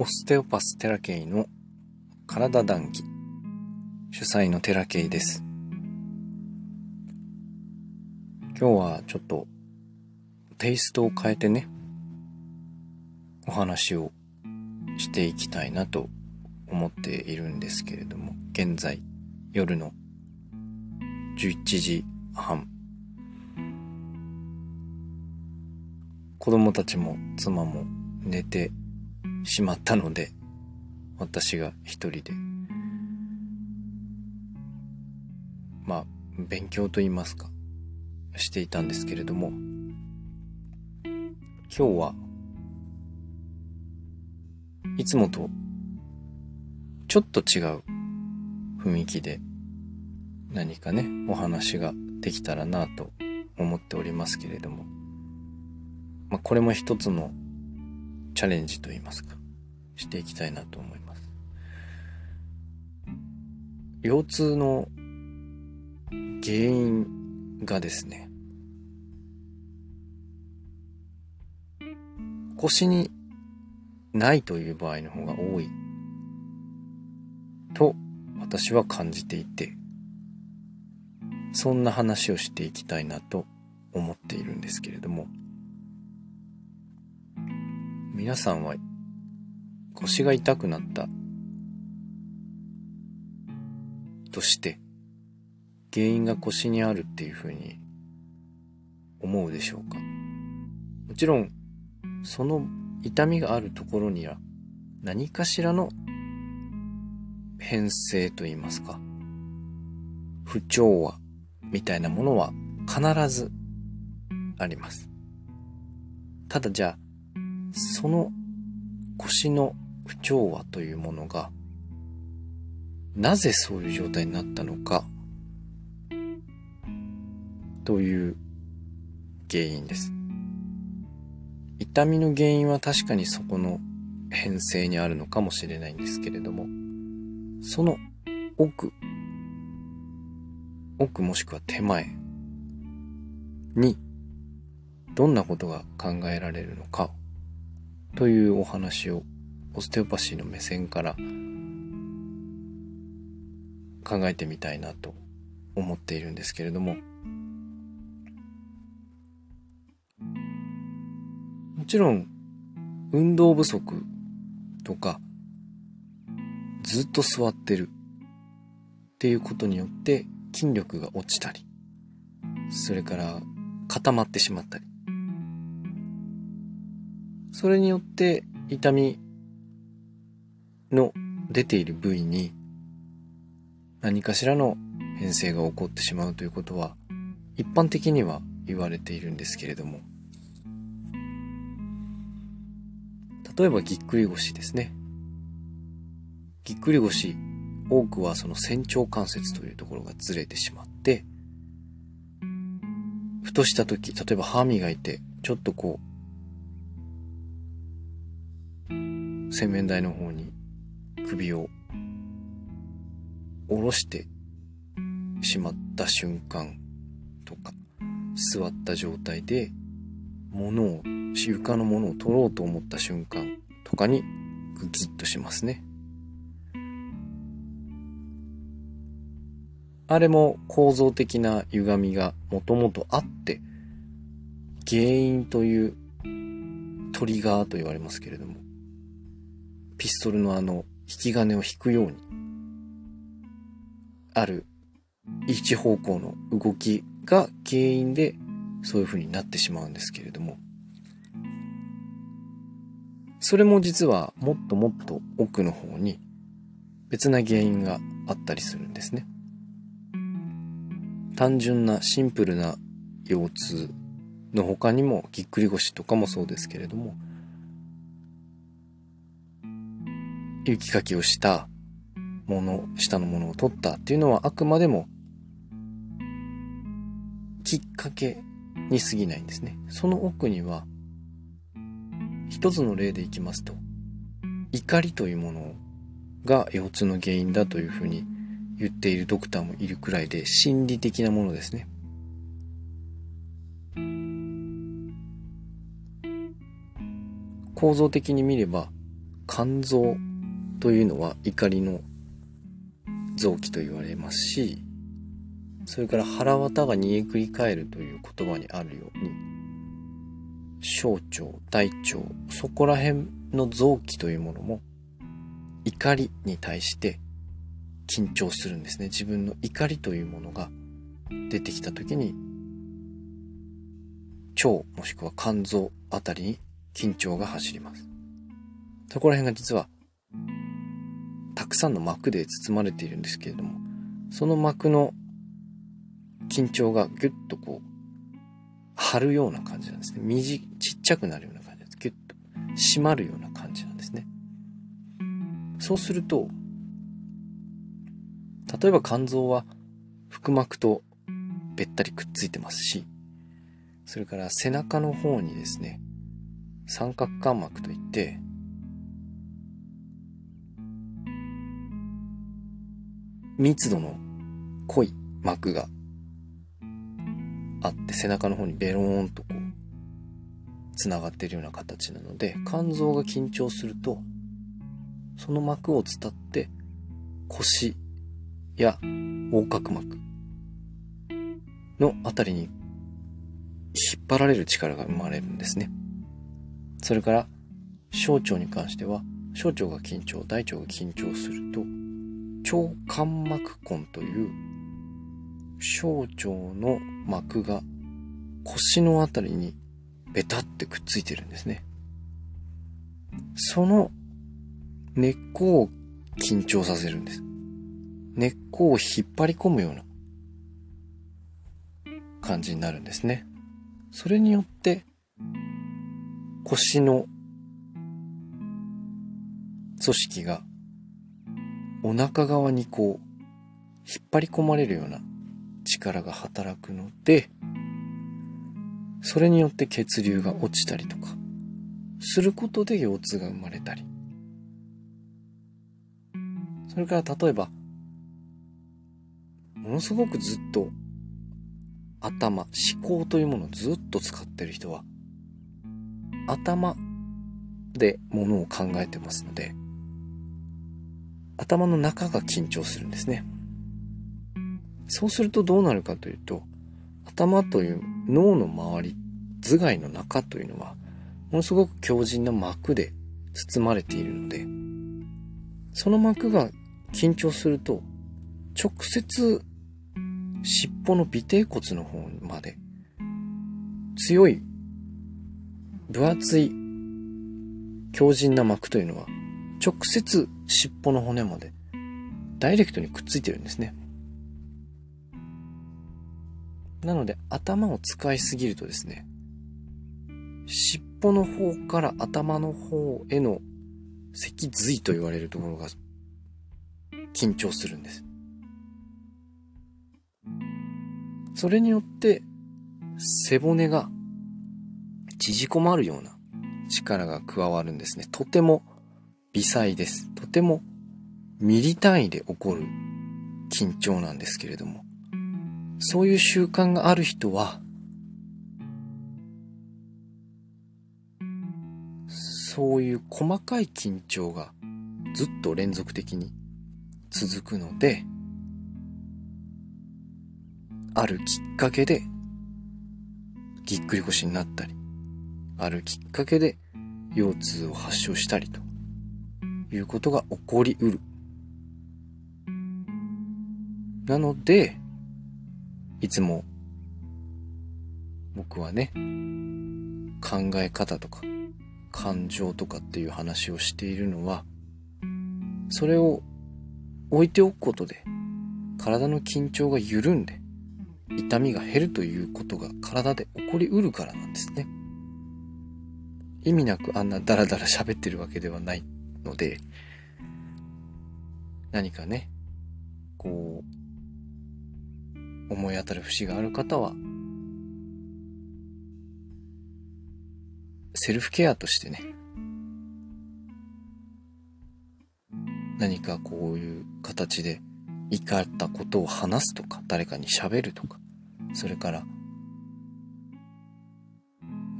オステオパステラケイの体談義主催のテラケイです。今日はちょっとテイストを変えてねお話をしていきたいなと思っているんですけれども現在夜の11時半。子供たちも妻も寝てしまったので私が一人で。まあ勉強と言いますかしていたんですけれども今日はいつもとちょっと違う雰囲気で何かねお話ができたらなと思っておりますけれどもまあ、これも一つのチャレンジと言いますか、していきたいなと思います。腰痛の原因がですね、腰にないという場合の方が多いと私は感じていて、そんな話をしていきたいなと思っているんですけれども、皆さんは腰が痛くなった。として原因が腰にあるっていうふうに思うでしょうか。もちろんその痛みがあるところには何かしらの変性と言いますか不調和みたいなものは必ずあります。ただじゃあその腰の不調和というものが、なぜそういう状態になったのか、という原因です。痛みの原因は確かにそこの変性にあるのかもしれないんですけれども、その奥、奥もしくは手前にどんなことが考えられるのかというお話をオステオパシーの目線から考えてみたいなと思っているんですけれども。もちろん運動不足とかずっと座ってるっていうことによって筋力が落ちたりそれから固まってしまったり。それによって痛みの出ている部位に何かしらの変性が起こってしまうということは一般的には言われているんですけれども。例えばぎっくり腰ですね。ぎっくり腰多くはその仙腸関節というところがずれてしまってふとした時例えば歯磨いてちょっとこう洗面台の方に首を下ろしてしまった瞬間とか、座った状態で物を、床のものを取ろうと思った瞬間とかにグキッとしますね。あれも構造的な歪みがもともとあって、原因というトリガーと言われますけれども、ピストルのあの引き金を引くように、ある一方向の動きが原因でそういう風になってしまうんですけれども、それも実はもっともっと奥の方に別な原因があったりするんですね。単純なシンプルな腰痛の他にもぎっくり腰とかもそうですけれども雪かきをしたもの、下のものを取ったっていうのはあくまでもきっかけに過ぎないんですね。その奥には一つの例でいきますと怒りというものが腰痛の原因だというふうに言っているドクターもいるくらいで心理的なものですね。構造的に見れば肝臓というのは怒りの臓器と言われますし、それから腹渡が煮えくり返るという言葉にあるように、小腸、大腸、そこら辺の臓器というものも怒りに対して緊張するんですね。自分の怒りというものが出てきた時に腸もしくは肝臓あたりに緊張が走ります。そこら辺が実はたくさんの膜で包まれているんですけれども、その膜の緊張がギュッとこう張るような感じなんですね。短、ちっちゃくなるような感じです。ギュッと締まるような感じなんですね。そうすると、例えば肝臓は腹膜とべったりくっついてますし、それから背中の方にですね、三角間膜といって、密度の濃い膜があって背中の方にベローンとこう繋がってるような形なので肝臓が緊張するとその膜を伝って腰や横隔膜のあたりに引っ張られる力が生まれるんですね。それから小腸に関しては小腸が緊張、大腸が緊張すると腸間膜根という小腸の膜が腰のあたりにベタってくっついてるんですね。その根っこを緊張させるんです。根っこを引っ張り込むような感じになるんですね。それによって腰の組織がお腹側にこう引っ張り込まれるような力が働くのでそれによって血流が落ちたりとかすることで腰痛が生まれたり。それから例えばものすごくずっと頭、思考というものをずっと使ってる人は頭でものを考えてますので頭の中が緊張するんですね。そうするとどうなるかというと頭という脳の周り頭蓋の中というのはものすごく強靭な膜で包まれているのでその膜が緊張すると直接尻尾の尾てい骨の方まで強い分厚い強靭な膜というのは直接尻尾の骨までダイレクトにくっついてるんですね。なので頭を使いすぎるとですね、尻尾の方から頭の方への脊髄と言われるところが緊張するんです。それによって背骨が縮こまるような力が加わるんですね。とても微細です。とてもミリ単位で起こる緊張なんですけれども、そういう習慣がある人は、そういう細かい緊張がずっと連続的に続くので、あるきっかけでぎっくり腰になったり、あるきっかけで腰痛を発症したりということが起こりうる。なので、いつも僕はね、考え方とか感情とかっていう話をしているのは、それを置いておくことで体の緊張が緩んで痛みが減るということが体で起こりうるからなんですね。意味なくあんなダラダラ喋ってるわけではないので、何かね、こう、思い当たる節がある方は、セルフケアとしてね、何かこういう形で怒ったことを話すとか、誰かに喋るとか、それから、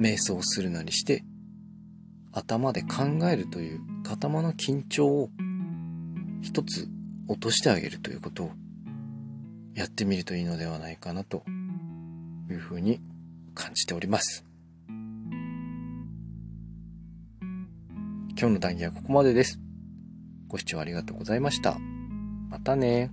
瞑想するなりして、頭で考えるという頭の緊張を一つ落としてあげるということをやってみるといいのではないかなというふうに感じております。今日の談義はここまでです。ご視聴ありがとうございました。またね